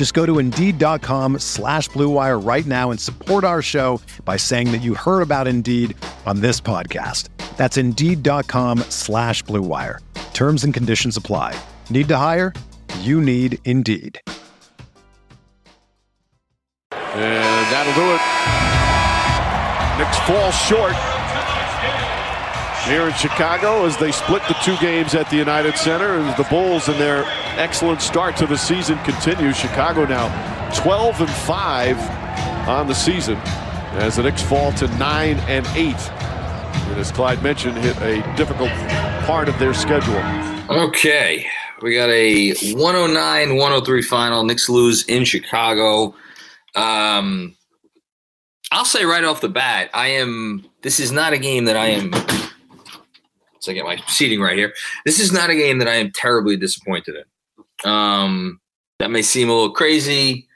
Just go to Indeed.com slash BlueWire right now and support our show by saying that you heard about Indeed on this podcast. That's Indeed.com slash BlueWire. Terms and conditions apply. Need to hire? You need Indeed. And that'll do it. Knicks fall short here in Chicago as they split the two games at the United Center. And the Bulls and their excellent start to the season continue. Chicago now 12 and 5 on the season as the Knicks fall to 9 and 8. And as Clyde mentioned, hit a difficult part of their schedule. Okay. We got a 109 103 final. Knicks lose in Chicago. Um, I'll say right off the bat, I am. This is not a game that I am. So I get my seating right here. This is not a game that I am terribly disappointed in. Um, that may seem a little crazy.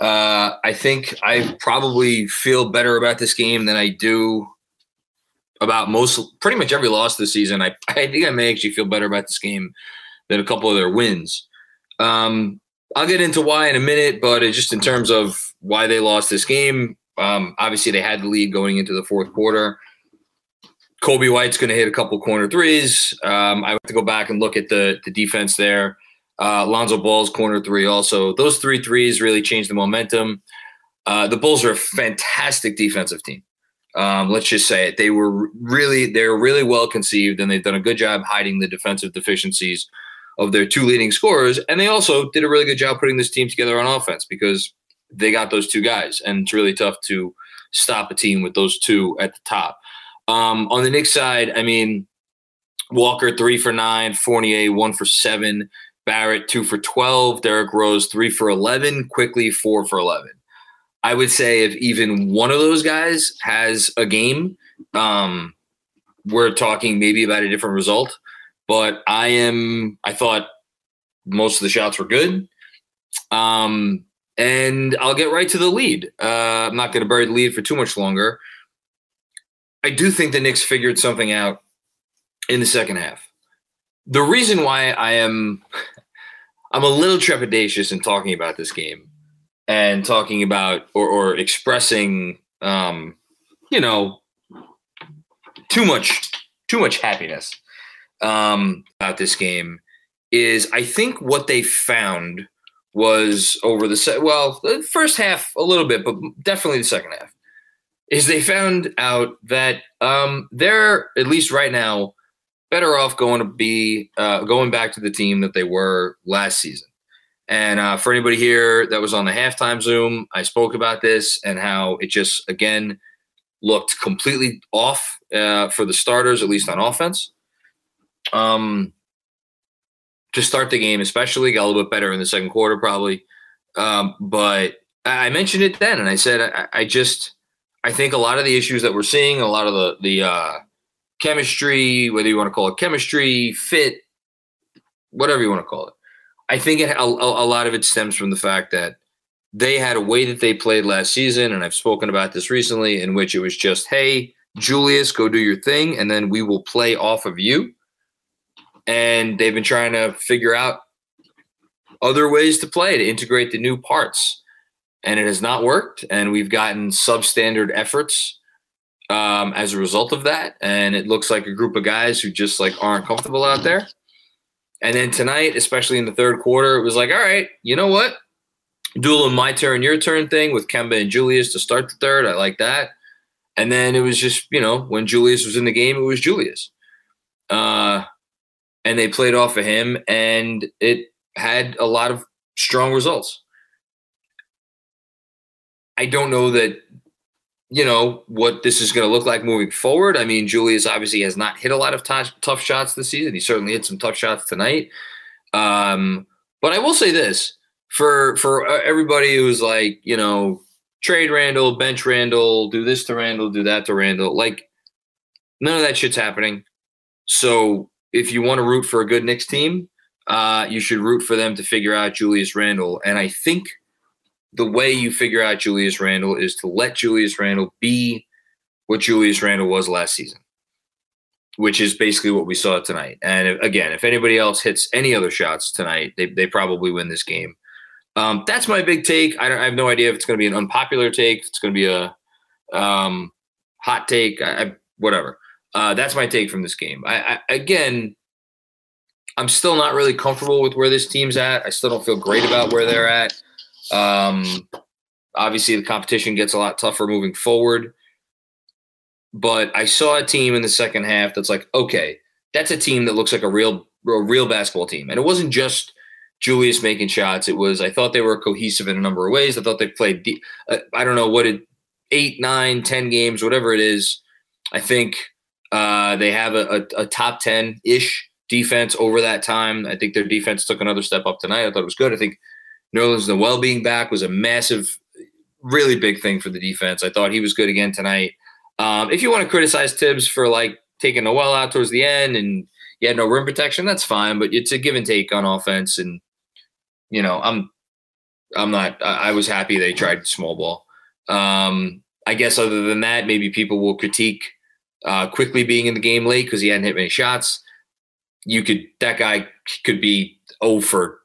Uh, I think I probably feel better about this game than I do about most, pretty much every loss this season. I, I think I may actually feel better about this game than a couple of their wins. Um, I'll get into why in a minute, but just in terms of why they lost this game, um, obviously they had the lead going into the fourth quarter. Coby White's going to hit a couple corner threes. Um, I have to go back and look at the the defense there. Uh, Lonzo Ball's corner three also. Those three threes really changed the momentum. Uh, the Bulls are a fantastic defensive team. Um, let's just say it. They were really they're really well conceived, and they've done a good job hiding the defensive deficiencies of their two leading scorers. And they also did a really good job putting this team together on offense because they got those two guys, and it's really tough to stop a team with those two at the top. Um, on the Knicks side, I mean, Walker three for nine, Fournier one for seven, Barrett two for twelve, Derrick Rose three for eleven, Quickley four for eleven. I would say if even one of those guys has a game, um, we're talking maybe about a different result. But I am, I thought most of the shots were good. Um, and I'll get right to the lead. Uh, I'm not going to bury the lead for too much longer. I do think the Knicks figured something out in the second half. The reason why I am I'm a little trepidatious in talking about this game and talking about or, or expressing um, you know too much too much happiness um, about this game is I think what they found was over the se- well the first half a little bit but definitely the second half is they found out that um, they're at least right now better off going to be uh, going back to the team that they were last season. And uh, for anybody here that was on the halftime Zoom, I spoke about this and how it just again looked completely off uh, for the starters, at least on offense. Um, to start the game, especially got a little bit better in the second quarter, probably. Um, but I mentioned it then, and I said I, I just I think a lot of the issues that we're seeing, a lot of the the uh, chemistry, whether you want to call it chemistry, fit, whatever you want to call it, I think it, a, a lot of it stems from the fact that they had a way that they played last season, and I've spoken about this recently, in which it was just, hey, Julius, go do your thing, and then we will play off of you. And they've been trying to figure out other ways to play to integrate the new parts and it has not worked. And we've gotten substandard efforts um, as a result of that. And it looks like a group of guys who just like aren't comfortable out there. And then tonight, especially in the third quarter, it was like, all right, you know what? A little my turn, your turn thing with Kemba and Julius to start the third. I like that. And then it was just, you know, when Julius was in the game, it was Julius. Uh, and they played off of him, and it had a lot of strong results. I don't know that, you know, what this is going to look like moving forward. I mean, Julius obviously has not hit a lot of t- tough shots this season. He certainly hit some tough shots tonight. Um, but I will say this for for uh, everybody who's like, you know, trade Randle, bench Randle, do this to Randle, do that to Randle. Like, none of that shit's happening. So if you want to root for a good Knicks team, uh, you should root for them to figure out Julius Randle. And I think the way you figure out Julius Randle is to let Julius Randle be what Julius Randle was last season, which is basically what we saw tonight. And again, if anybody else hits any other shots tonight, they, they probably win this game. Um, that's my big take. I, I, have no idea if it's going to be an unpopular take, if it's going to be a um, hot take, I, I, whatever. Uh, that's my take from this game. I, again, I'm still not really comfortable with where this team's at. I still don't feel great about where they're at. Um, obviously, the competition gets a lot tougher moving forward. But I saw a team in the second half that's like, okay, that's a team that looks like a real, a real basketball team, and it wasn't just Julius making shots. It was I thought they were cohesive in a number of ways. I thought they played. Uh, I don't know what it eight, nine, ten games, whatever it is. I think uh, they have a, a, a top ten ish defense over that time. I think their defense took another step up tonight. I thought it was good. I think Nerlens well being back was a massive, really big thing for the defense. I thought he was good again tonight. Um, if you want to criticize Thibs for like taking Noel out towards the end and you had no rim protection, that's fine. But it's a give and take on offense, and you know, I'm I'm not. I was happy they tried small ball. Um, I guess other than that, maybe people will critique uh, Quickley being in the game late because he hadn't hit many shots. You could that guy could be oh for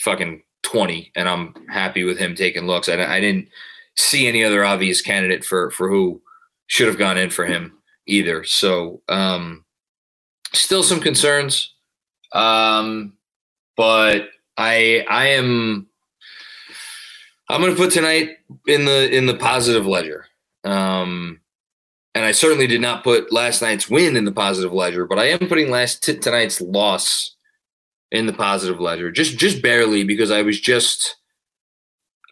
fucking twenty, and I'm happy with him taking looks. I, I didn't see any other obvious candidate for for who should have gone in for him either. So um, still some concerns, um, but I I am I'm going to put tonight in the in the positive ledger. Um, and I certainly did not put last night's win in the positive ledger, but I am putting last t- tonight's loss in the positive ledger, just just barely because I was just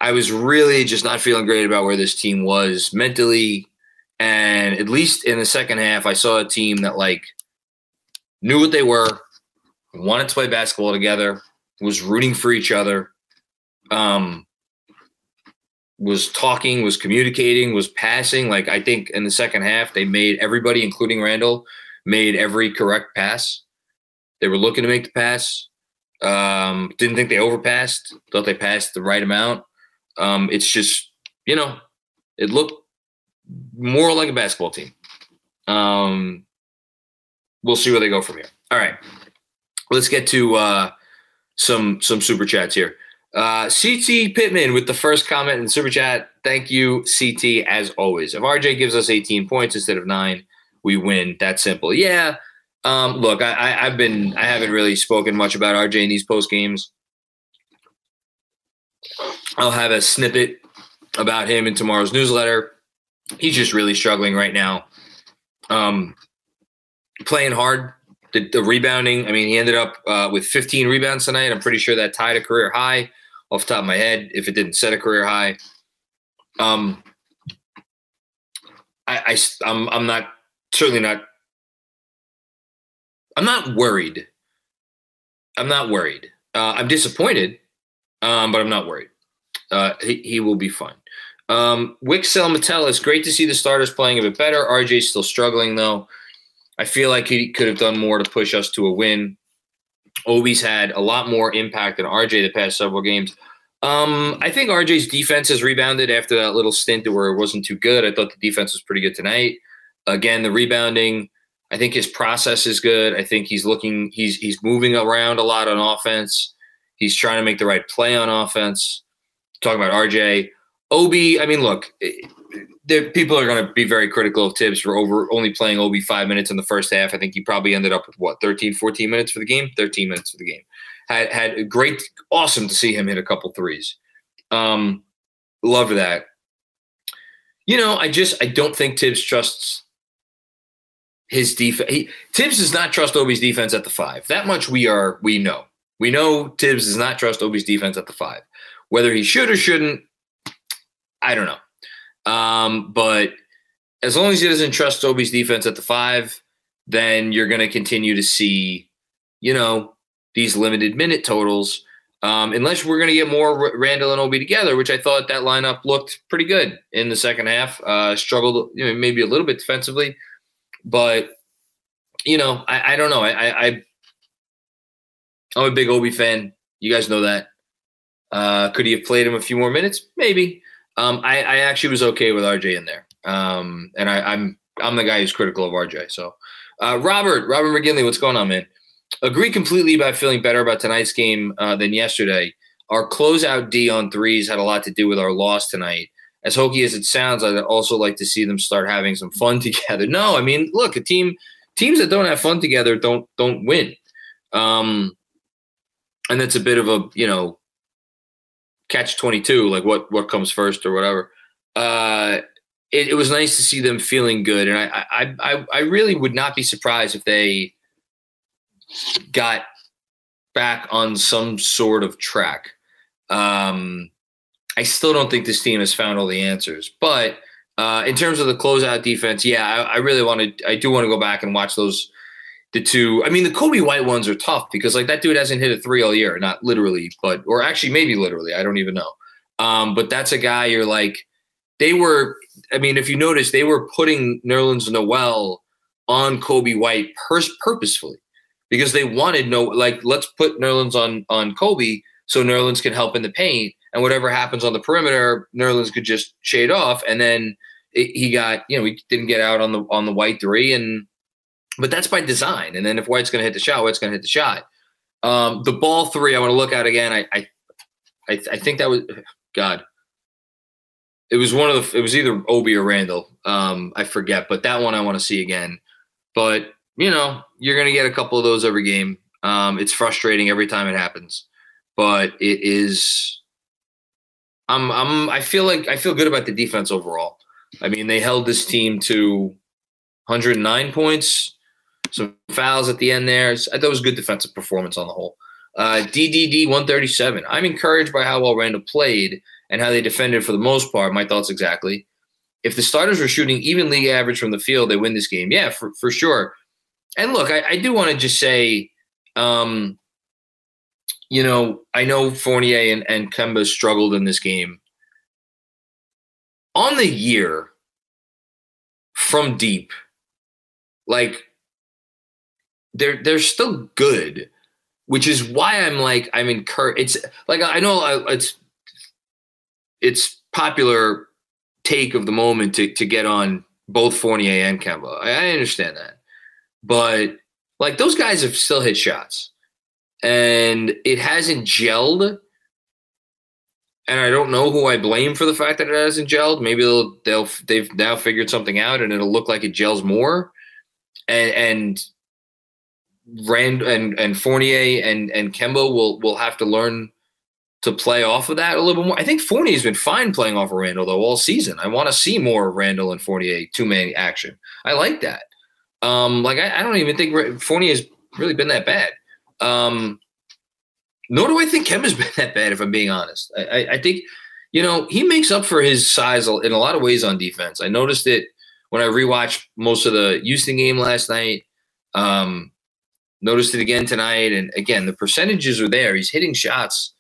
I was really just not feeling great about where this team was mentally, and at least in the second half, I saw a team that like knew what they were, wanted to play basketball together, was rooting for each other, um, was talking, was communicating, was passing. Like I think in the second half, they made everybody, including Randle, made every correct pass. They were looking to make the pass. Um, didn't think they overpassed. Thought they passed the right amount. Um, it's just you know, it looked more like a basketball team. Um, we'll see where they go from here. All right, let's get to uh, some some super chats here. Uh, CT Pittman with the first comment in super chat. Thank you, CT, as always. If RJ gives us 18 points instead of nine, we win. That simple. Yeah. Um, look, I, have been I haven't really spoken much about RJ in these post games. I'll have a snippet about him in tomorrow's newsletter. He's just really struggling right now. Um, playing hard, the, the, rebounding, I mean, he ended up uh, with 15 rebounds tonight. I'm pretty sure that tied a career high off the top of my head, if it didn't set a career high. Um, I, I I'm, I'm not certainly not. I'm not worried. I'm not worried. Uh, I'm disappointed, um, but I'm not worried. Uh, he, he will be fine. Um, Wixel Metellus, great to see the starters playing a bit better. RJ's still struggling though. I feel like he could have done more to push us to a win. Obi's had a lot more impact than RJ the past several games. Um, I think RJ's defense has rebounded after that little stint where it wasn't too good. I thought the defense was pretty good tonight. Again, the rebounding. I think his process is good. I think he's looking. He's he's moving around a lot on offense. He's trying to make the right play on offense. Talking about RJ, Obi. I mean, look, there, people are going to be very critical of Thibs for over only playing Obi five minutes in the first half. I think he probably ended up with what 13, 14 minutes for the game. Thirteen minutes for the game. Had had great, awesome to see him hit a couple threes. Um, love that. you know, I just I don't think Thibs trusts his defense. Thibs does not trust Obi's defense at the five. That much we are we know. We know Thibs does not trust Obi's defense at the five. Whether he should or shouldn't, I don't know. Um, but as long as he doesn't trust Obi's defense at the five, then you're going to continue to see, you know, these limited minute totals. Um, unless we're going to get more Randle and Obi together, which I thought that lineup looked pretty good in the second half. Uh, struggled, you know, maybe a little bit defensively, but you know, I, I don't know. I, I, I'm a big Obi fan. You guys know that. Uh, could he have played him a few more minutes? Maybe. Um, I, I actually was okay with RJ in there, um, and I, I'm I'm the guy who's critical of RJ. So, uh, Robert Robert McGinley, what's going on, man? Agree completely about feeling better about tonight's game uh, than yesterday. Our closeout D on threes had a lot to do with our loss tonight. As hokey as it sounds, I'd also like to see them start having some fun together. No, I mean, look, a team teams that don't have fun together don't don't win. Um, and that's a bit of a you know catch 22 like what what comes first or whatever uh it, it, was nice to see them feeling good and I, I i i really would not be surprised if they got back on some sort of track um i still don't think this team has found all the answers but uh in terms of the closeout defense yeah i, I really wanted i do want to go back and watch those the two. I mean, the Coby White ones are tough because like that dude hasn't hit a three all year, not literally, but or actually maybe literally. I don't even know. Um, but that's a guy you're like, they were. I mean, if you notice, they were putting Nerlens Noel on Coby White pers- purposefully because they wanted no like let's put Nerlens on on Coby so Nerlens can help in the paint and whatever happens on the perimeter, Nerlens could just shade off and then it, he got you know he didn't get out on the on the white three and but that's by design. And then if White's going to hit the shot, White's going to hit the shot. Um, the ball three, I want to look at again. I, I, I, I think that was God. It was one of the. It was either Obi or Randle. Um, I forget, but that one I want to see again. But you know, you're going to get a couple of those every game. Um, it's frustrating every time it happens, but it is. I'm. I'm. I feel like I feel good about the defense overall. I mean, they held this team to 109 points some fouls at the end there. I thought it was good defensive performance on the whole. Uh, DDD 137. I'm encouraged by how well Randle played and how they defended for the most part. My thoughts exactly. If the starters were shooting even league average from the field, they win this game. Yeah, for, for sure. And look, I, I do want to just say, um, you know, I know Fournier and, and Kemba struggled in this game. On the year from deep, like they're they're still good, which is why I'm like I'm encouraged. It's like I know uh, it's it's popular take of the moment to to get on both Fournier and Kemba. I, I understand that, but like those guys have still hit shots, and it hasn't gelled. And I don't know who I blame for the fact that it hasn't gelled. Maybe they'll they'll they've now figured something out, and it'll look like it gels more. And and Rand and and Fournier and and Kemba will will have to learn to play off of that a little bit more. I think Fournier's been fine playing off of Randle though all season. I want to see more of Randle and Fournier two man action. I like that. Um, like I, I don't even think Fournier's really been that bad. Um, nor do I think Kemba's been that bad if I'm being honest. I, I, I think you know he makes up for his size in a lot of ways on defense. I noticed it when I rewatched most of the Houston game last night. Um, Noticed it again tonight. And again, the percentages are there. He's hitting shots.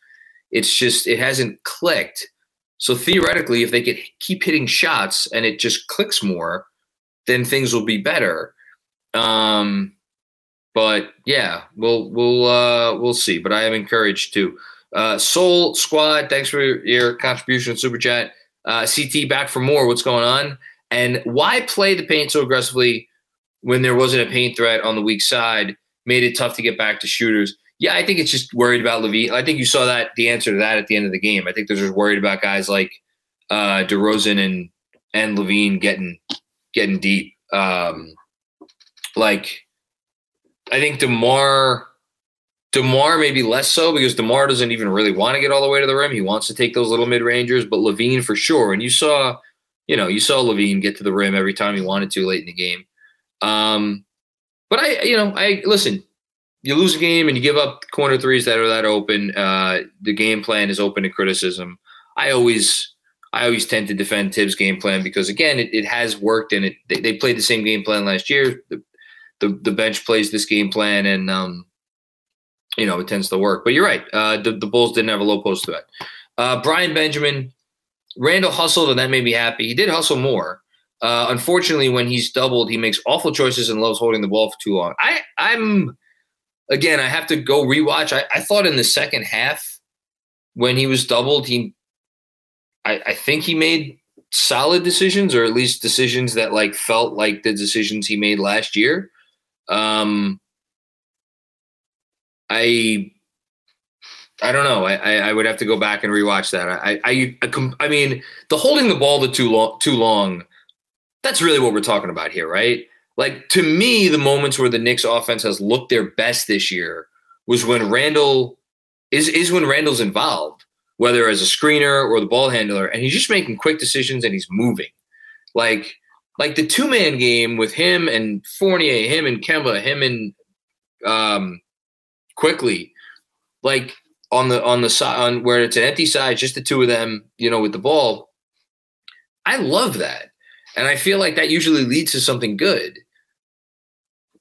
It's just, it hasn't clicked. So theoretically, if they could keep hitting shots and it just clicks more, then things will be better. Um, but yeah, we'll we'll uh, we'll see. But I am encouraged too. Uh, Soul Squad, thanks for your contribution, super chat. Uh, CT back for more. What's going on? And why play the paint so aggressively when there wasn't a paint threat on the weak side? made it tough to get back to shooters. Yeah, I think it's just worried about LaVine. I think you saw that the answer to that at the end of the game. I think they're just worried about guys like uh, DeRozan and and LaVine getting getting deep. Um, like I think Demar Demar maybe less so because Demar doesn't even really want to get all the way to the rim. He wants to take those little mid rangers, but LaVine for sure. And you saw, you know, you saw LaVine get to the rim every time he wanted to late in the game. Um, but I, you know, I listen. You lose a game and you give up corner threes that are that open. Uh, the game plan is open to criticism. I always, I always tend to defend Thibs' game plan because again, it, it has worked and it they, they played the same game plan last year. The, the, the bench plays this game plan and um, you know it tends to work. But you're right. Uh, the, the Bulls didn't have a low post threat. Uh, Brian Benjamin, Randle hustled and that made me happy. He did hustle more. Uh, unfortunately, when he's doubled, he makes awful choices and loves holding the ball for too long. I, I'm again, I have to go rewatch. I, I thought in the second half when he was doubled, he, I, I think he made solid decisions, or at least decisions that like felt like the decisions he made last year. Um, I I don't know. I, I would have to go back and rewatch that. I, I, I, I mean, the holding the ball too long, too long that's really what we're talking about here, right? Like to me, the moments where the Knicks offense has looked their best this year was when Randle is is when Randle's involved, whether as a screener or the ball handler, and he's just making quick decisions and he's moving. Like like the two man game with him and Fournier, him and Kemba, him and um Quickley, like on the on the side on where it's an empty side, just the two of them, you know, with the ball. I love that. And I feel like that usually leads to something good,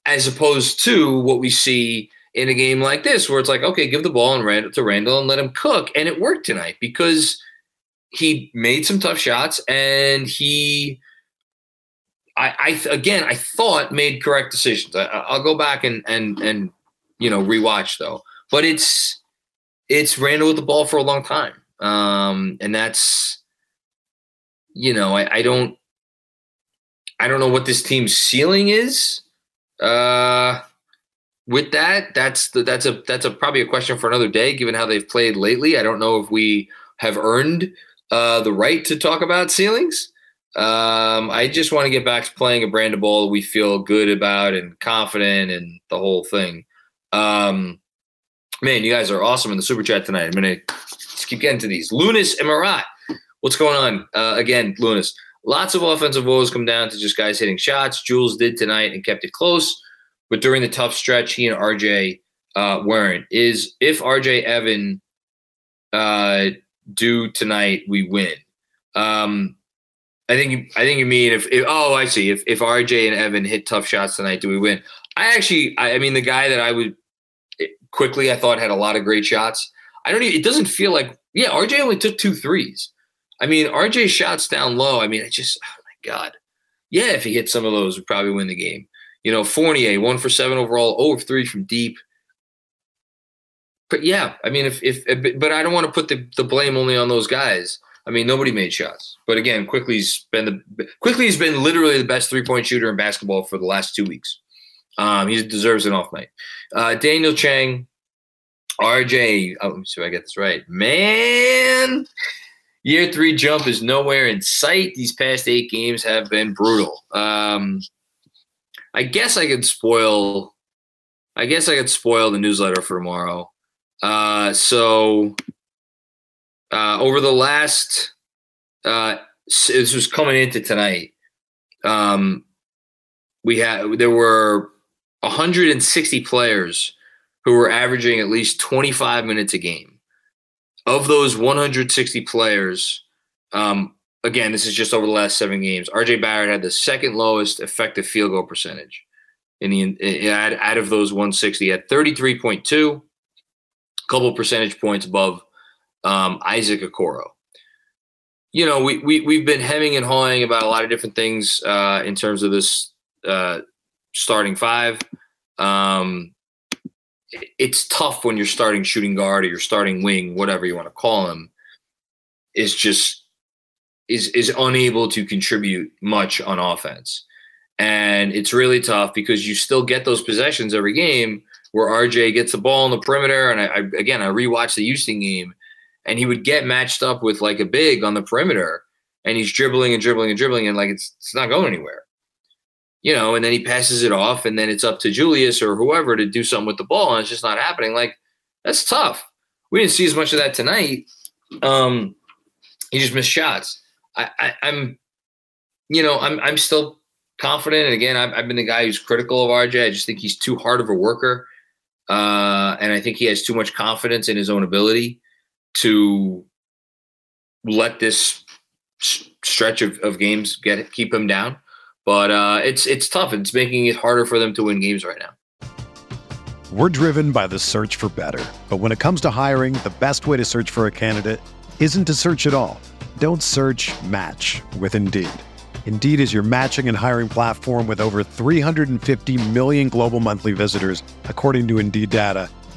as opposed to what we see in a game like this, where it's like, okay, give the ball and Randle to Randle and let him cook. And it worked tonight because he made some tough shots and he, I, I again, I thought made correct decisions. I, will go back and and and you know rewatch though, but it's it's Randle with the ball for a long time, um, and that's you know I, I don't I don't know what this team's ceiling is. Uh, with that, that's the, that's a that's a probably a question for another day, given how they've played lately. I don't know if we have earned uh, the right to talk about ceilings. Um, I just want to get back to playing a brand of ball we feel good about and confident and the whole thing. Um, man, you guys are awesome in the super chat tonight. I'm gonna just keep getting to these. Lunas and Marat, what's going on? Uh, again, Lunas. Lots of offensive woes come down to just guys hitting shots. Jules did tonight and kept it close, but during the tough stretch, he and RJ uh, weren't. Is if RJ Evan uh, do tonight, we win. Um, I think I think you mean if, if, oh I see if if RJ and Evan hit tough shots tonight, do we win? I actually I, I mean the guy that I would eh, Quickley I thought had a lot of great shots. I don't even, it doesn't feel like yeah RJ only took two threes. I mean, RJ shots down low. I mean, it just, oh my God. Yeah, if he hit some of those, we probably win the game. You know, Fournier, one for seven overall, oh over three from deep. But yeah, I mean, if, if, eh, but I don't want to put the, the blame only on those guys. I mean, nobody made shots. But again, Quickley's been the Quickley's been literally the best three point shooter in basketball for the last two weeks. Um, he deserves an off night. Uh, Daniel Chang, RJ. Oh, let me see if I get this right. Man, Year three jump is nowhere in sight. These past eight games have been brutal. Um, I guess I could spoil. I guess I could spoil the newsletter for tomorrow. Uh, so uh, over the last, uh, this was coming into tonight. Um, we had there were 160 players who were averaging at least 25 minutes a game of those 160 players, um, again, this is just over the last seven games. RJ Barrett had the second lowest effective field goal percentage in the in, out, out of those 160 at 33.2, a couple percentage points above um, Isaac Okoro. You know, we, we we've been hemming and hawing about a lot of different things uh, in terms of this uh, starting five. Um, it's tough when you're starting shooting guard or you're starting wing, whatever you want to call him, is just is is unable to contribute much on offense. And it's really tough because you still get those possessions every game where RJ gets the ball on the perimeter. And I, I again I rewatched the Houston game and he would get matched up with like a big on the perimeter and he's dribbling and dribbling and dribbling and like it's it's not going anywhere you know, and then he passes it off, and then it's up to Julius or whoever to do something with the ball, and it's just not happening. Like that's tough. We didn't see as much of that tonight. Um, he just missed shots. I, I, I'm you know, I'm I'm still confident. And again, I've, I've been the guy who's critical of RJ. I just think he's too hard of a worker, uh, and I think he has too much confidence in his own ability to let this stretch of, of games get keep him down. But uh, it's it's tough. It's making it harder for them to win games right now. We're driven by the search for better. But when it comes to hiring, the best way to search for a candidate isn't to search at all. Don't search match with Indeed. Indeed is your matching and hiring platform with over 350 million global monthly visitors, according to Indeed data,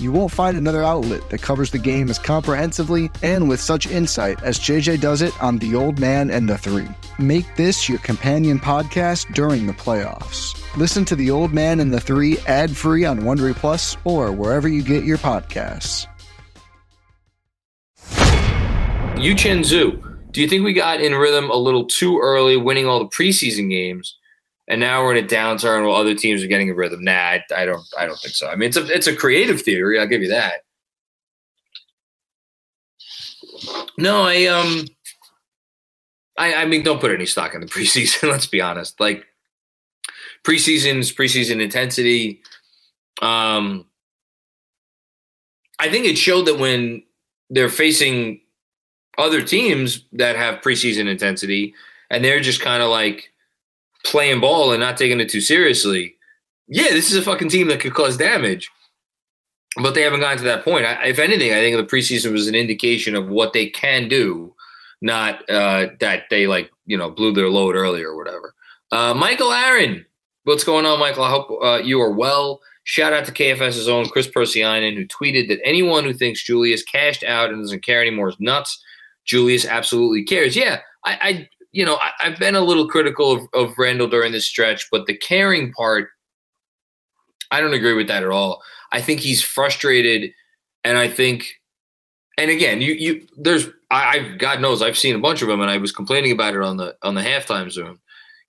You won't find another outlet that covers the game as comprehensively and with such insight as JJ does it on The Old Man and the Three. Make this your companion podcast during the playoffs. Listen to The Old Man and the Three ad free on Wondery Plus or wherever you get your podcasts. Yu-Chuen Zhou, do you think we got in rhythm a little too early, winning all the preseason games? And now we're in a downturn while other teams are getting a rhythm. Nah, I, I don't. I don't think so. I mean, it's a it's a creative theory. I'll give you that. No, I um, I I mean, don't put any stock in the preseason. Let's be honest. Like preseason's preseason intensity. Um, I think it showed that when they're facing other teams that have preseason intensity, and they're just kind of like playing ball and not taking it too seriously, yeah, this is a fucking team that could cause damage. But they haven't gotten to that point. I, if anything, I think the preseason was an indication of what they can do, not uh, that they like you know blew their load earlier or whatever. Uh, Michael Aaron, what's going on, Michael? I hope uh, you are well. Shout out to KFS's own Chris Persianen, who tweeted that anyone who thinks Julius cashed out and doesn't care anymore is nuts. Julius absolutely cares. Yeah, I, I you know, I, have been a little critical of, of Randle during this stretch, but the caring part, I don't agree with that at all. I think he's frustrated, and I think, and again, you you there's I, I God knows I've seen a bunch of them, and I was complaining about it on the on the halftime Zoom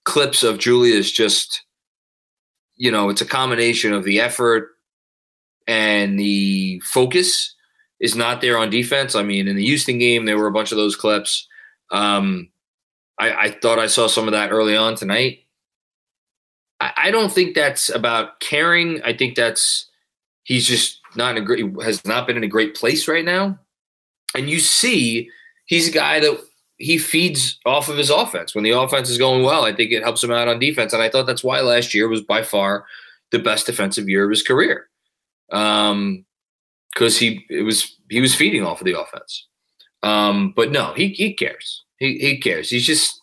clips of Julius just, you know, it's a combination of the effort and the focus is not there on defense. I mean, in the Houston game, there were a bunch of those clips. Um, I, I thought I saw some of that early on tonight. I, I don't think that's about caring. I think that's he's just not in a great has not been in a great place right now. And you see, he's a guy that he feeds off of his offense. When the offense is going well, I think it helps him out on defense. And I thought that's why last year was by far the best defensive year of his career. Um, because he it was he was feeding off of the offense. Um, but no, he he cares. He he cares. He's just.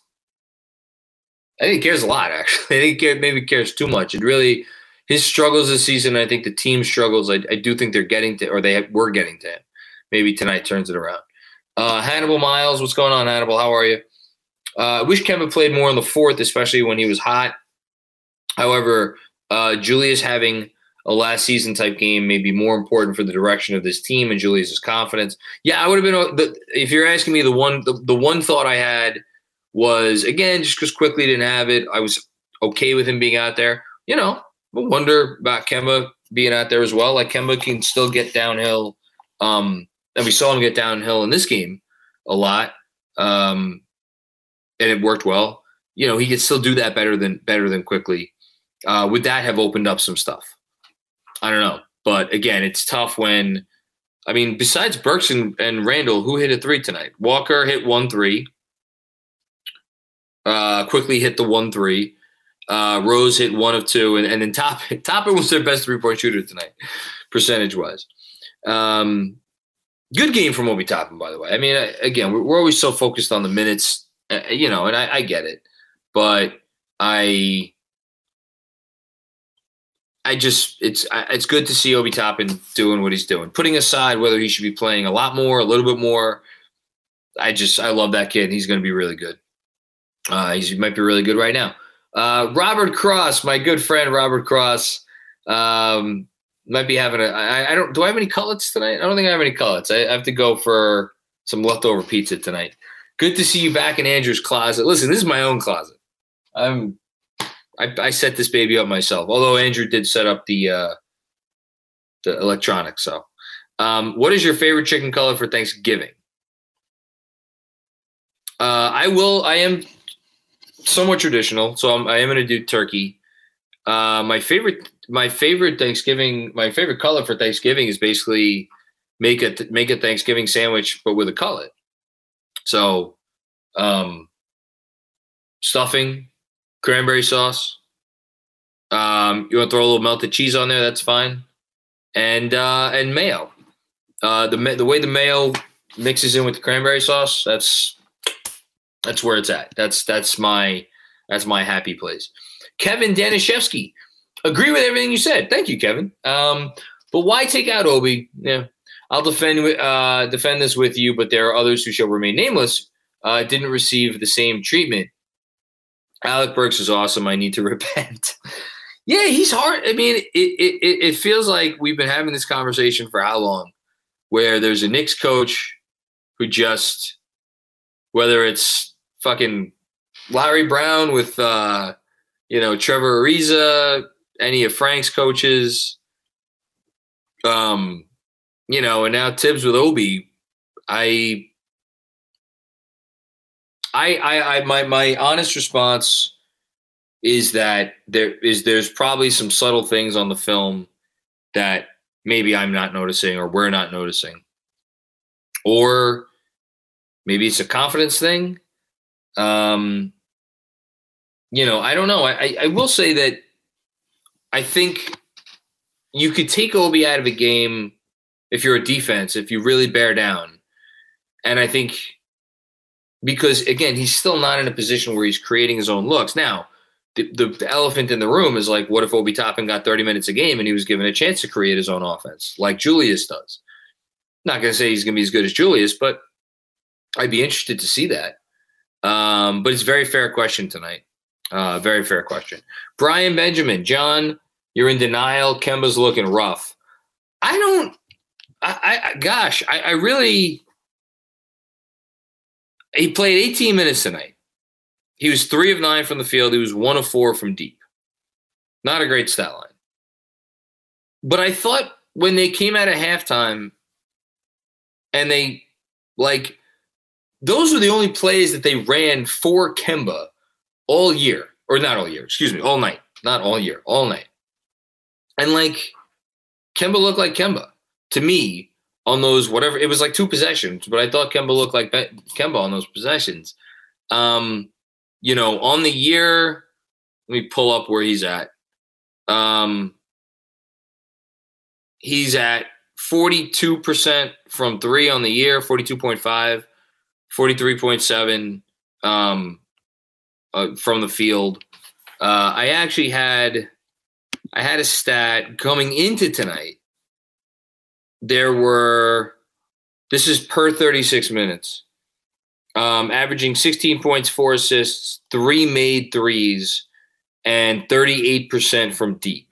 I think he cares a lot. Actually, I think he maybe cares too much. It really his struggles this season. I think the team struggles. I, I do think they're getting to, or they were getting to him. Maybe tonight turns it around. Uh, Hannibal Miles, what's going on, Hannibal? How are you? Uh, I wish Kevin played more in the fourth, especially when he was hot. However, uh, Julius having a last season type game may be more important for the direction of this team and Julius's confidence. Yeah, I would have been. If you're asking me, the one the, the one thought I had was again just because Quickley didn't have it. I was okay with him being out there. You know, wonder about Kemba being out there as well. Like Kemba can still get downhill. Um, and we saw him get downhill in this game a lot, um, and it worked well. You know, he could still do that better than better than Quickley. Uh, would that have opened up some stuff? I don't know. But again, it's tough when, I mean, besides Burks and, and Randle, who hit a three tonight? Walker hit one three. Uh, Quickley hit the one three. Uh, Rose hit one of two, and, and then Top Toppin was their best three point shooter tonight, percentage wise. Um, good game from Obi Toppin, by the way. I mean, again, we're, we're always so focused on the minutes, uh, you know, and I, I get it, but I I just it's it's good to see Obi Toppin doing what he's doing. Putting aside whether he should be playing a lot more, a little bit more, I just I love that kid. He's going to be really good. Uh, he might be really good right now. Uh, Robert Cross, my good friend Robert Cross, um, might be having a. I, I don't. Do I have any cullets tonight? I don't think I have any cullets. I, I have to go for some leftover pizza tonight. Good to see you back in Andrew's closet. Listen, this is my own closet. I'm I, I set this baby up myself. Although Andrew did set up the uh, the electronics. So, um, what is your favorite chicken color for Thanksgiving? Uh, I will. I am somewhat traditional, so I'm, I am going to do turkey. Uh, my favorite, my favorite Thanksgiving, my favorite color for Thanksgiving is basically make a make a Thanksgiving sandwich, but with a cutlet. So, um, stuffing, cranberry sauce. Um, you want to throw a little melted cheese on there? That's fine, and uh, and mayo. Uh, the the way the mayo mixes in with the cranberry sauce, that's that's where it's at. That's that's my that's my happy place. Kevin Danishevsky, agree with everything you said. Thank you, Kevin. Um, but why take out Obi? Yeah, I'll defend uh, defend this with you, but there are others who shall remain nameless. Uh, didn't receive the same treatment. Alec Burks is awesome. I need to repent. yeah, he's hard. I mean, it, it, it feels like we've been having this conversation for how long? Where there's a Knicks coach who just, whether it's fucking Larry Brown with, uh, you know, Trevor Ariza, any of Frank's coaches, um, you know, and now Thibs with Obi. I I, I, I, my, my honest response is that there is there's probably some subtle things on the film that maybe I'm not noticing or we're not noticing, or maybe it's a confidence thing. Um, you know, I don't know. I, I will say that I think you could take Obi out of a game if you're a defense, if you really bear down. And I think because again, he's still not in a position where he's creating his own looks. Now, the, the, the, elephant in the room is like, what if Obi Toppin got 30 minutes a game and he was given a chance to create his own offense, like Julius does? Not going to say he's going to be as good as Julius, but I'd be interested to see that. Um, but it's a very fair question tonight. Uh, very fair question. Brian Benjamin, John, you're in denial. Kemba's looking rough. I don't. I, I gosh, I, I really he played 18 minutes tonight. He was three of nine from the field. He was one of four from deep. Not a great stat line. But I thought when they came out of halftime and they, like, those were the only plays that they ran for Kemba all year, or not all year, excuse me, all night. Not all year, all night. And, like, Kemba looked like Kemba to me on those whatever it was like two possessions, but I thought Kemba looked like Kemba on those possessions. Um, you know, on the year, let me pull up where he's at. Um, he's at 42% from three on the year, 42.5, 43.7 um, uh, from the field. Uh, I actually had I had a stat coming into tonight there were this is per 36 minutes um, averaging 16 points four assists three made threes and 38% from deep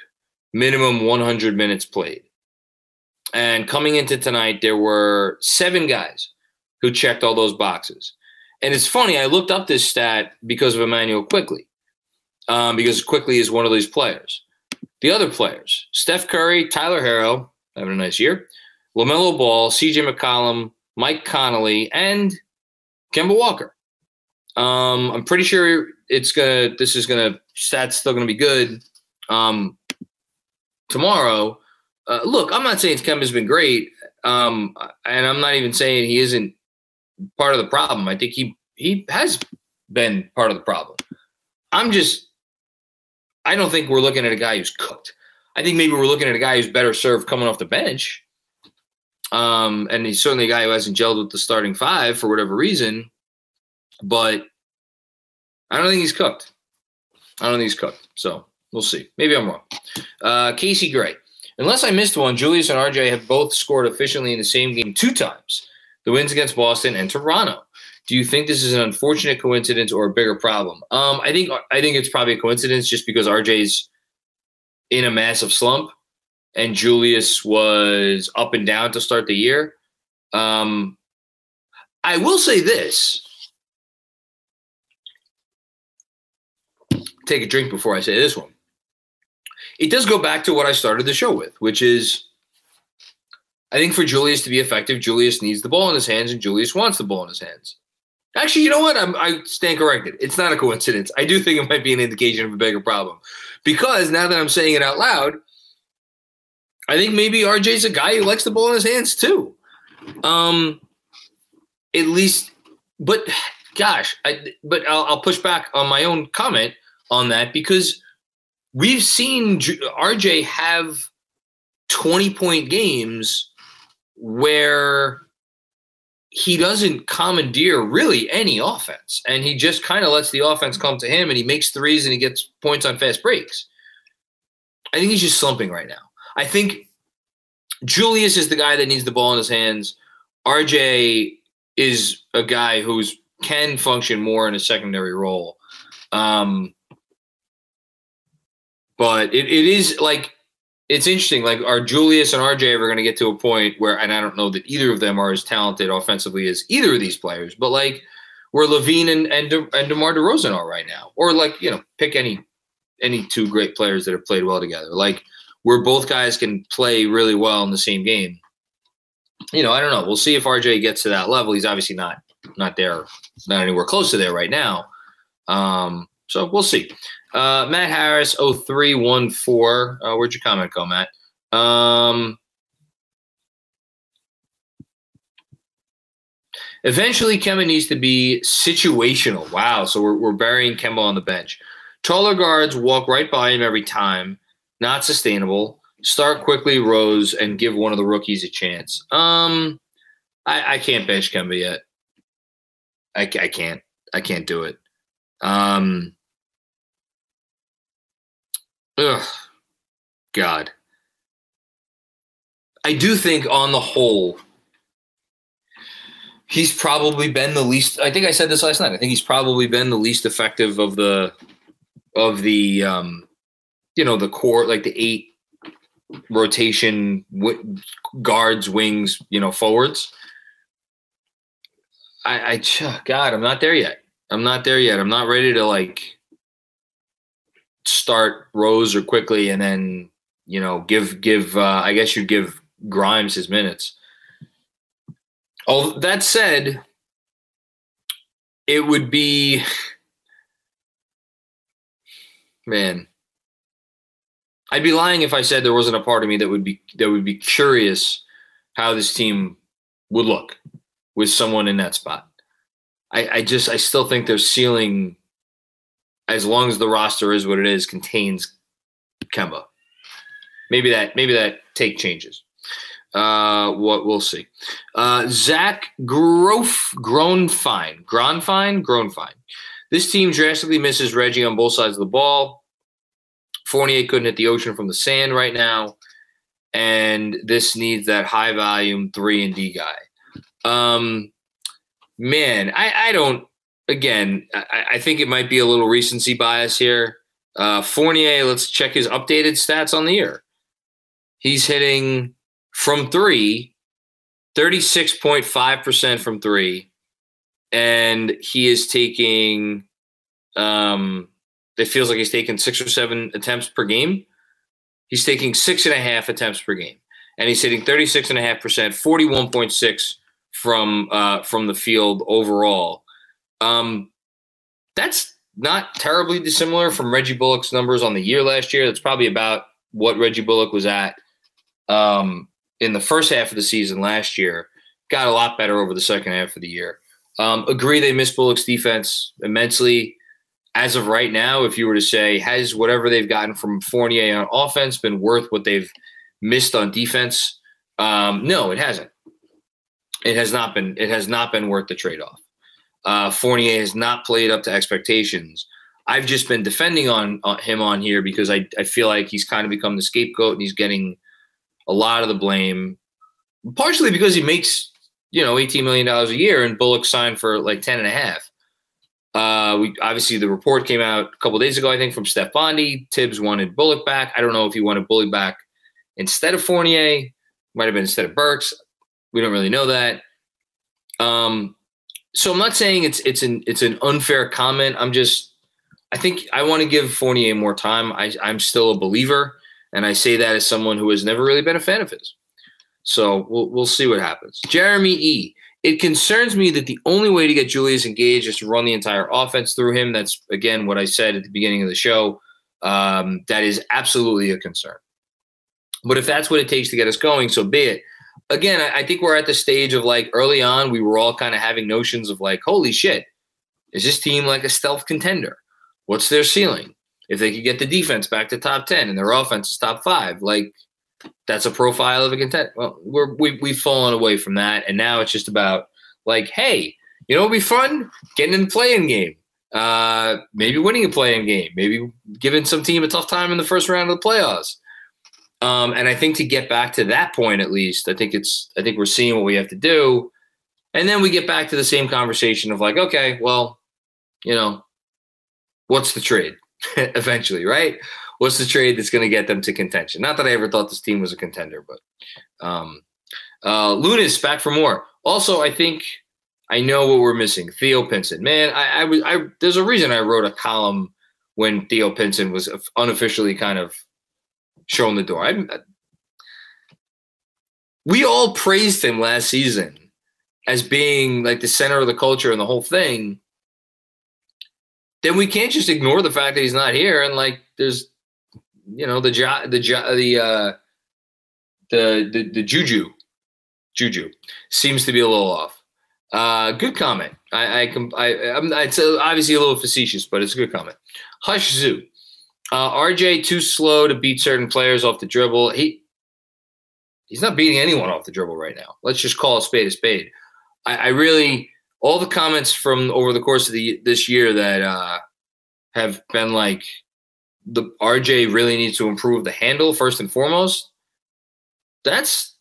minimum 100 minutes played. And coming into tonight, there were seven guys who checked all those boxes. And it's funny, I looked up this stat because of Immanuel Quickley um, because Quickley is one of these players. The other players, Steph Curry, Tyler Herro, having a nice year, LaMelo Ball, CJ McCollum, Mike Conley, and Kemba Walker. Um, I'm pretty sure it's gonna. This is gonna. Stats still gonna be good. Um, tomorrow. Uh, look, I'm not saying Kemba's been great, um, and I'm not even saying he isn't part of the problem. I think he he has been part of the problem. I'm just. I don't think we're looking at a guy who's cooked. I think maybe we're looking at a guy who's better served coming off the bench. Um, and he's certainly a guy who hasn't gelled with the starting five for whatever reason. But I don't think he's cooked. I don't think he's cooked. So we'll see. Maybe I'm wrong. Uh, Casey Gray. Unless I missed one, Julius and RJ have both scored efficiently in the same game two times the wins against Boston and Toronto. Do you think this is an unfortunate coincidence or a bigger problem? Um, I think I think it's probably a coincidence just because RJ's in a massive slump and Julius was up and down to start the year. Um, I will say this. Take a drink before I say this one. It does go back to what I started the show with, which is I think for Julius to be effective, Julius needs the ball in his hands, and Julius wants the ball in his hands. Actually, you know what? I'm, I stand corrected. It's not a coincidence. I do think it might be an indication of a bigger problem because now that I'm saying it out loud, I think maybe RJ's a guy who likes the ball in his hands too. Um, at least, but gosh, I, but I'll, I'll push back on my own comment on that because we've seen RJ have 20 point games where he doesn't commandeer really any offense and he just kind of lets the offense come to him and he makes threes and he gets points on fast breaks. I think he's just slumping right now. I think Julius is the guy that needs the ball in his hands. RJ is a guy who's can function more in a secondary role. Um, but it, it is like it's interesting. Like, are Julius and RJ ever going to get to a point where, and I don't know that either of them are as talented offensively as either of these players, but like where LaVine and and, De, and DeMar DeRozan are right now, or like you know, pick any any two great players that have played well together. Like where both guys can play really well in the same game. You know, I don't know. We'll see if RJ gets to that level. He's obviously not not there, not anywhere close to there right now. Um, so we'll see. Uh, Matt Harris, 0314. Uh, where'd your comment go, Matt? Um, eventually, Kemba needs to be situational. Wow. So we're, we're burying Kemba on the bench. Taller guards walk right by him every time not sustainable. Start Quickley, Rose, and give one of the rookies a chance. Um, I, I can't bench Kemba yet. I, I can't. I can't do it. Um, ugh, God. I do think, on the whole, he's probably been the least. I think I said this last night. I think he's probably been the least effective of the of the um, you know the core like the eight rotation w- guards, wings, you know, forwards. I, I, God, I'm not there yet. I'm not there yet. I'm not ready to like start Rose or Quickley and then you know give give. Uh, I guess you give Grimes his minutes. All that said, it would be man I'd be lying if I said there wasn't a part of me that would be that would be curious how this team would look with someone in that spot. I, I just I still think their ceiling, as long as the roster is what it is, contains Kemba. Maybe that maybe that take changes. Uh, what we'll see. Uh, Zach Grof grown fine, grown fine, grown fine. This team drastically misses Reggie on both sides of the ball. Fournier couldn't hit the ocean from the sand right now, and this needs that high volume three and D guy. Um, man, I, I don't. Again, I, I, think it might be a little recency bias here. Uh, Fournier, let's check his updated stats on the year. he's hitting from three, 36.5% from three. And he is taking, um, it feels like he's taking six or seven attempts per game. He's taking six and a half attempts per game. And he's hitting 36.5%, 41.6 from uh, from the field overall. Um, that's not terribly dissimilar from Reggie Bullock's numbers on the year last year. That's probably about what Reggie Bullock was at um, in the first half of the season last year. Got a lot better over the second half of the year. Um, agree, they missed Bullock's defense immensely. As of right now, if you were to say, has whatever they've gotten from Fournier on offense been worth what they've missed on defense? Um, no, it hasn't. It has not been. It has not been worth the trade off. Uh, Fournier has not played up to expectations. I've just been defending on, on him on here because I, I feel like he's kind of become the scapegoat and he's getting a lot of the blame, partially because he makes you know $18 million a year and Bullock signed for like 10 and a half. Uh, we obviously the report came out a couple days ago, I think, from Steph Bondy. Thibs wanted Bullock back. I don't know if he wanted Bullock back instead of Fournier. Might have been instead of Burks. We don't really know that. Um, so I'm not saying it's it's an it's an unfair comment. I'm just I think I want to give Fournier more time. I, I'm still a believer, and I say that as someone who has never really been a fan of his. So we'll we'll see what happens. Jeremy E. It concerns me that the only way to get Julius engaged is to run the entire offense through him. That's again what I said at the beginning of the show. Um, that is absolutely a concern. But if that's what it takes to get us going, so be it again, I, think we're at the stage of like early on, we were all kind of having notions of like, holy shit, is this team like a stealth contender? What's their ceiling? If they could get the defense back to top 10 and their offense is top five, like that's a profile of a contender. Well, we're, we, we've fallen away from that. And now it's just about like, hey, you know, it'd be fun getting in the play-in game. Uh, maybe winning a play-in game, maybe giving some team a tough time in the first round of the playoffs. Um, and I think to get back to that point, at least, I think it's, I think we're seeing what we have to do. And then we get back to the same conversation of like, okay, well, you know, what's the trade eventually, right? What's the trade that's going to get them to contention? Not that I ever thought this team was a contender, but um, uh, Lunas back for more. Also, I think I know what we're missing. Theo Pinson, man, I, I was, I there's a reason I wrote a column when Theo Pinson was unofficially kind of shown the door. I, we all praised him last season as being like the center of the culture and the whole thing. Then we can't just ignore the fact that he's not here and like there's you know the jo- the jo- the uh the, the the juju juju seems to be a little off. Uh, good comment. I, I, I, I'm, it's obviously a little facetious, but it's a good comment. Hush Zoo. Uh, RJ too slow to beat certain players off the dribble. He he's not beating anyone off the dribble right now. Let's just call a spade a spade. I, I really all the comments from over the course of the this year that uh, have been like the RJ really needs to improve the handle first and foremost. That's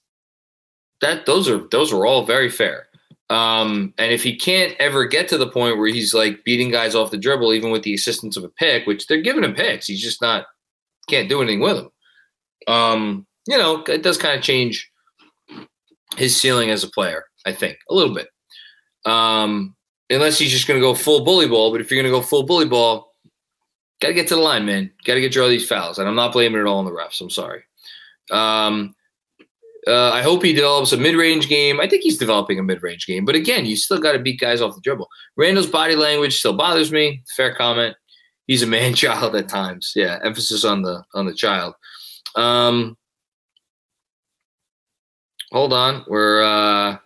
that those are those are all very fair. Um, and if he can't ever get to the point where he's like beating guys off the dribble, even with the assistance of a pick, which they're giving him picks, he's just not can't do anything with them. Um, you know, it does kind of change his ceiling as a player, I think, a little bit. Um, unless he's just going to go full bully ball. But if you're going to go full bully ball, got to get to the line, man. Got to get all these fouls. And I'm not blaming it all on the refs. I'm sorry. Um, uh, I hope he develops a mid-range game. I think he's developing a mid-range game, but again, you still got to beat guys off the dribble. Randle's body language still bothers me. Fair comment. He's a man child at times. Yeah, emphasis on the on the child. Um, hold on, we're uh,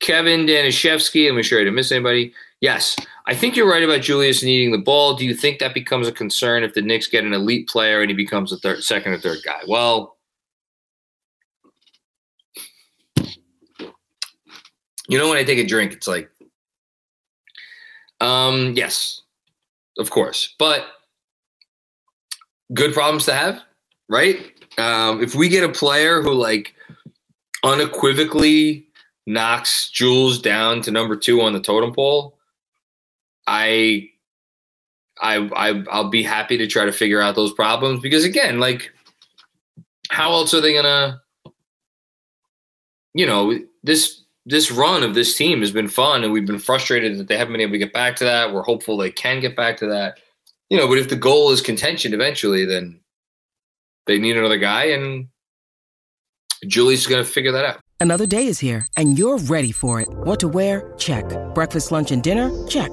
Kevin Danishevsky. I'm sure I didn't miss anybody. Yes, I think you're right about Julius needing the ball. Do you think that becomes a concern if the Knicks get an elite player and he becomes a third, second or third guy? Well You know, when I take a drink, it's like, um, yes, of course, but good problems to have, right? Um, if we get a player who like unequivocally knocks Jules down to number two on the totem pole, I, I, I, I'll be happy to try to figure out those problems because again, like how else are they gonna? You know, this this run of this team has been fun, and we've been frustrated that they haven't been able to get back to that. We're hopeful they can get back to that. You know, but if the goal is contention eventually, then they need another guy, and Julie's to figure that out. Another day is here, and you're ready for it. What to wear? Check. Breakfast, lunch, and dinner? Check.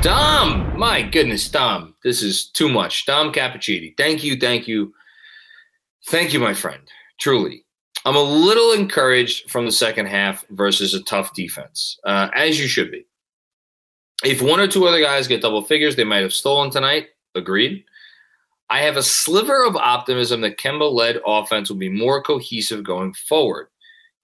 Dom, my goodness, Dom, this is too much. Dom Cappuccini, thank you, thank you, thank you, my friend. Truly, I'm a little encouraged from the second half versus a tough defense, uh, as you should be. If one or two other guys get double figures, they might have stolen tonight. Agreed. I have a sliver of optimism that Kemba led offense will be more cohesive going forward.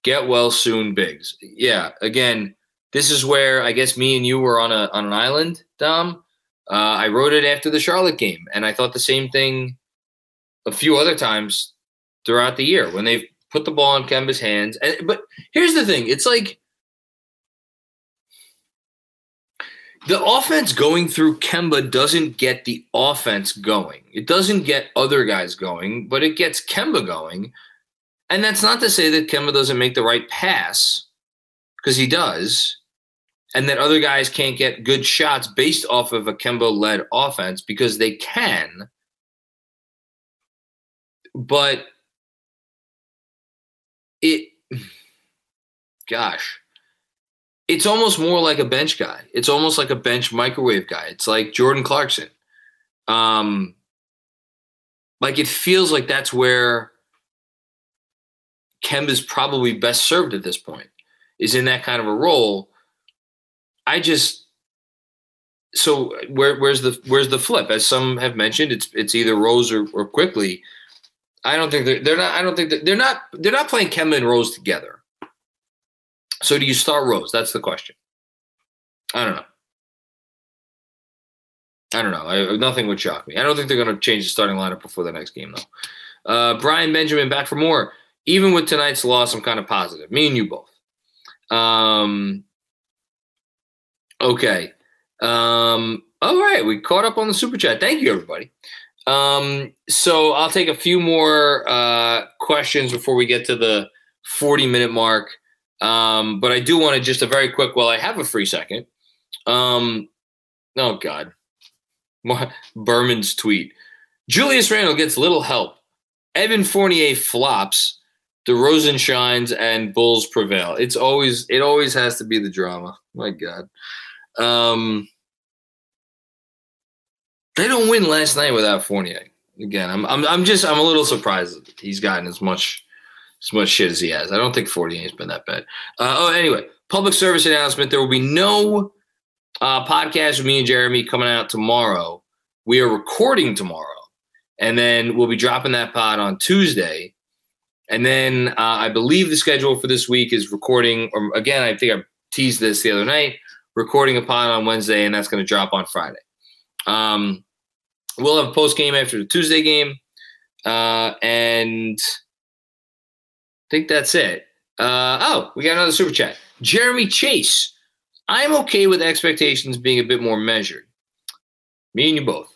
Get well soon, Biggs. Yeah, again, this is where I guess me and you were on a on an island, Dom. Uh, I wrote it after the Charlotte game, and I thought the same thing a few other times throughout the year when they've put the ball in Kemba's hands. And, but here's the thing: it's like the offense going through Kemba doesn't get the offense going. It doesn't get other guys going, but it gets Kemba going. And that's not to say that Kemba doesn't make the right pass, because he does and that other guys can't get good shots based off of a Kemba led offense because they can. But it, gosh, it's almost more like a bench guy. It's almost like a bench microwave guy. It's like Jordan Clarkson. Um, like it feels like that's where Kemba's probably best served at this point, is in that kind of a role I just so where where's the where's the flip? As some have mentioned, it's it's either Rose or, or Quickley. I don't think they're, they're not. I don't think they're not. They're not playing Kemba and Rose together. So do you start Rose? That's the question. I don't know. I don't know. I, nothing would shock me. I don't think they're going to change the starting lineup before the next game, though. Uh, Brian Benjamin back for more. Even with tonight's loss, I'm kind of positive. Me and you both. Um, Okay. Um, all right, we caught up on the super chat. Thank you, everybody. Um, so I'll take a few more uh, questions before we get to the 40 minute mark. Um, but I do want to just a very quick, while I have a free second. Um, oh, God. Berman's tweet. Julius Randle gets little help. Evan Fournier flops. DeRozan shines and Bulls prevail. It's always it always has to be the drama. My God. Um, they don't win last night without Fournier. Again, I'm I'm I'm just I'm a little surprised he's gotten as much as much shit as he has. I don't think Fournier's been that bad. Uh, oh, anyway, public service announcement: there will be no uh, podcast with me and Jeremy coming out tomorrow. We are recording tomorrow, and then we'll be dropping that pod on Tuesday. And then uh, I believe the schedule for this week is recording. Or again, I think I teased this the other night recording a on Wednesday, and that's going to drop on Friday. Um, we'll have a post game after the Tuesday game, uh, and I think that's it. Uh, oh, we got another super chat. Jeremy Chase. I'm okay with expectations being a bit more measured. Me and you both.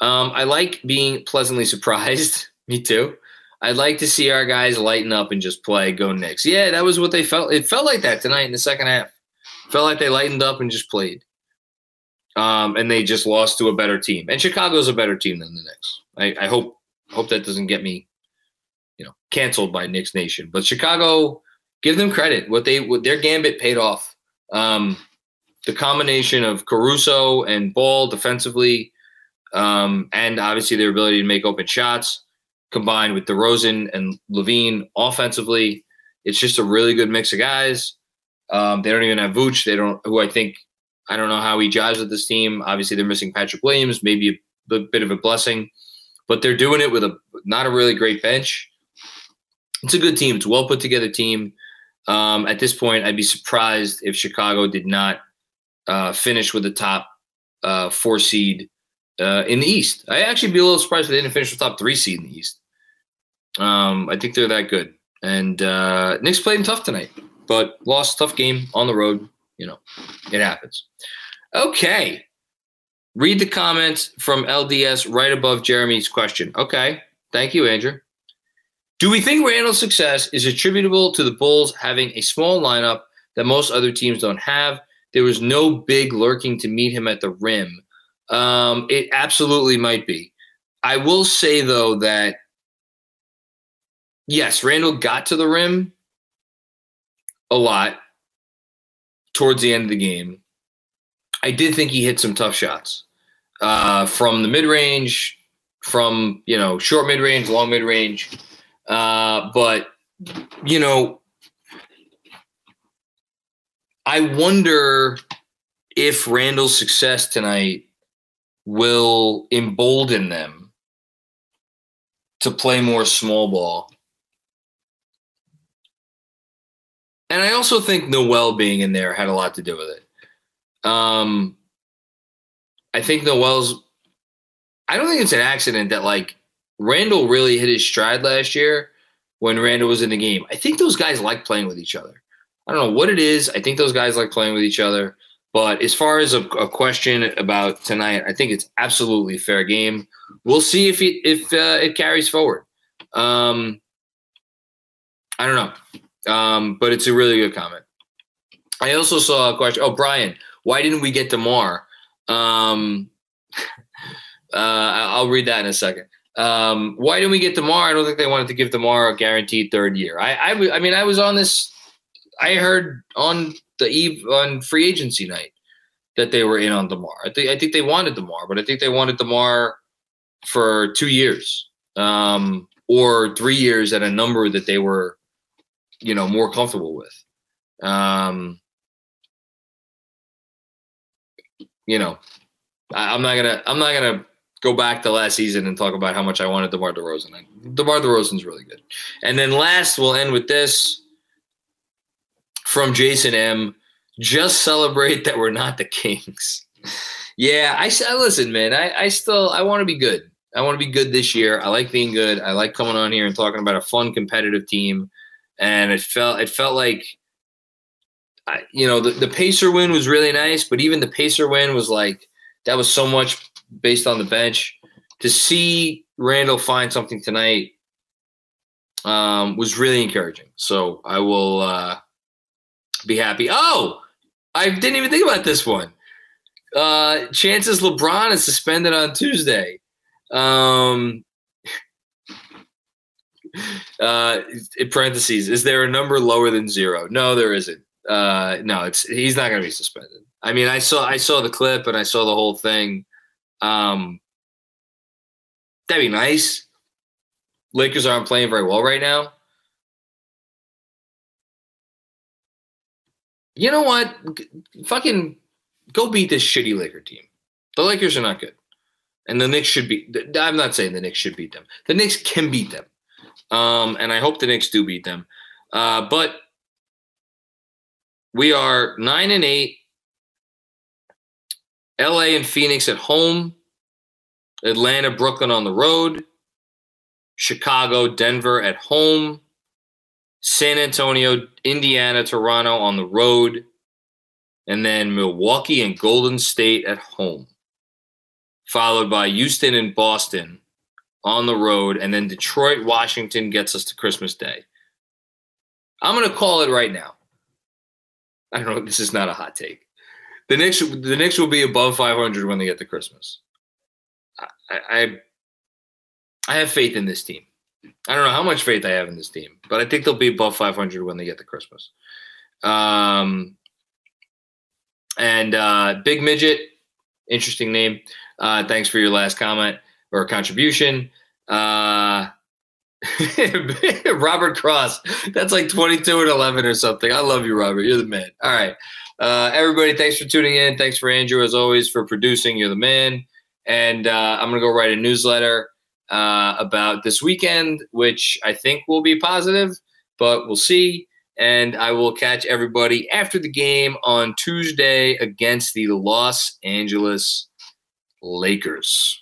Um, I like being pleasantly surprised. Me too. I'd like to see our guys lighten up and just play, go Knicks. Yeah, that was what they felt. It felt like that tonight in the second half. Felt like they lightened up and just played. Um, and they just lost to a better team. And Chicago's a better team than the Knicks. I, I hope hope that doesn't get me, you know, canceled by Knicks Nation. But Chicago give them credit. What they what their gambit paid off. Um, the combination of Caruso and Ball defensively, um, and obviously their ability to make open shots, combined with DeRozan and LaVine offensively, it's just a really good mix of guys. Um, they don't even have Vooch. They don't, who I think, I don't know how he jives with this team. Obviously, they're missing Patrick Williams, maybe a, bit of a blessing, but they're doing it with a not a really great bench. It's a good team. It's a well put together team. Um, at this point, I'd be surprised if Chicago did not uh, finish with the top uh, four seed uh, in the East. I actually be a little surprised if they didn't finish the top three seed in the East. Um, I think they're that good. And uh, Knicks played tough tonight, but lost tough game on the road. You know, it happens. Okay. Read the comments from LDS right above Jeremy's question. Okay. Thank you, Andrew. Do we think Randle's success is attributable to the Bulls having a small lineup that most other teams don't have? There was no big lurking to meet him at the rim. Um, it absolutely might be. I will say, though, that yes, Randle got to the rim a lot towards the end of the game. I did think he hit some tough shots uh, from the mid range, from you know short mid range, long mid range. Uh, but you know, I wonder if Randle's success tonight will embolden them to play more small ball And I also think Noel being in there had a lot to do with it. Um, I think Noel's. I don't think it's an accident that like Randle really hit his stride last year when Randle was in the game. I think those guys like playing with each other. I don't know what it is. I think those guys like playing with each other. But as far as a, a question about tonight, I think it's absolutely fair game. We'll see if it if uh, it carries forward. Um, I don't know. Um, but it's a really good comment. I also saw a question. Oh, Brian, why didn't we get Demar? Um, uh, I'll read that in a second. Um, why didn't we get Demar? I don't think they wanted to give Demar a guaranteed third year. I, I, mean, I was on this. I heard on the eve on free agency night that they were in on Demar. I think I think they wanted Demar, but I think they wanted Demar for two years um, or three years at a number that they were you know more comfortable with. Um, you know, I, am not gonna I'm not gonna go back to last season and talk about how much I wanted DeMar DeRozan. I, DeMar DeRozan's really good. And then last, we'll end with this from Jason M. Just celebrate that we're not the Kings. yeah, I, I listen, man. I, I still I want to be good. I want to be good this year. I like being good. I like coming on here and talking about a fun, competitive team and it felt it felt like you know the, the pacer win was really nice but even the pacer win was like that was so much based on the bench. To see Randle find something tonight um, was really encouraging. So i will uh, be happy. Oh! I didn't even think about this one. Uh, chances lebron is suspended on tuesday. Um, uh, in parentheses, is there a number lower than zero? No, there isn't. Uh, no, it's he's not going to be suspended. I mean, I saw I saw the clip and I saw the whole thing. Um, that'd be nice. Lakers aren't playing very well right now. You know what? Fucking go beat this shitty Laker team. The Lakers are not good. And the Knicks should be I'm not saying the Knicks should beat them. The Knicks can beat them. Um, and I hope the Knicks do beat them. Uh, but we are nine and eight. LA and Phoenix at home. Atlanta, Brooklyn on the road. Chicago, Denver at home. San Antonio, Indiana, Toronto on the road. And then Milwaukee and Golden State at home. Followed by Houston and Boston on the road, and then Detroit, Washington gets us to Christmas Day. I'm going to call it right now. I don't know. This is not a hot take. The Knicks, the Knicks will be above 500 when they get to Christmas. I, I, I have faith in this team. I don't know how much faith I have in this team, but I think they'll be above 500 when they get to Christmas. Um, and uh, Big Midget, interesting name. Uh, thanks for your last comment or a contribution. Uh, Robert Cross, that's like 22 and 11 or something. I love you, Robert. You're the man. All right. Uh, everybody, thanks for tuning in. Thanks for Andrew, as always, for producing. You're the man. And uh, I'm going to go write a newsletter uh, about this weekend, which I think will be positive, but we'll see. And I will catch everybody after the game on Tuesday against the Los Angeles Lakers.